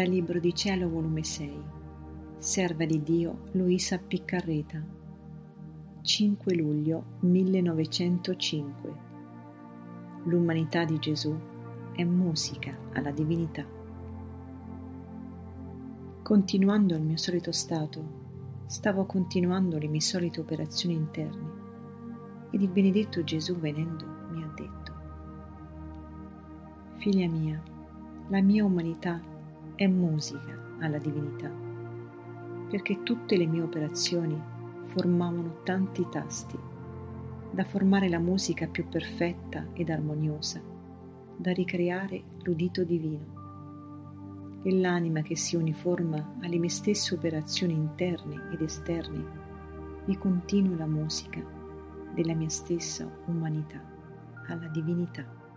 Dal Libro di Cielo, volume 6, Serva di Dio Luisa Piccarreta, 5 luglio 1905. L'umanità di Gesù è musica alla divinità. Continuando il mio solito stato, stavo continuando le mie solite operazioni interne ed il benedetto Gesù venendo mi ha detto, Figlia mia, la mia umanità è musica alla divinità, perché tutte le mie operazioni formavano tanti tasti, da formare la musica più perfetta ed armoniosa, da ricreare l'udito divino. E l'anima che si uniforma alle mie stesse operazioni interne ed esterne, vi continua la musica della mia stessa umanità alla divinità.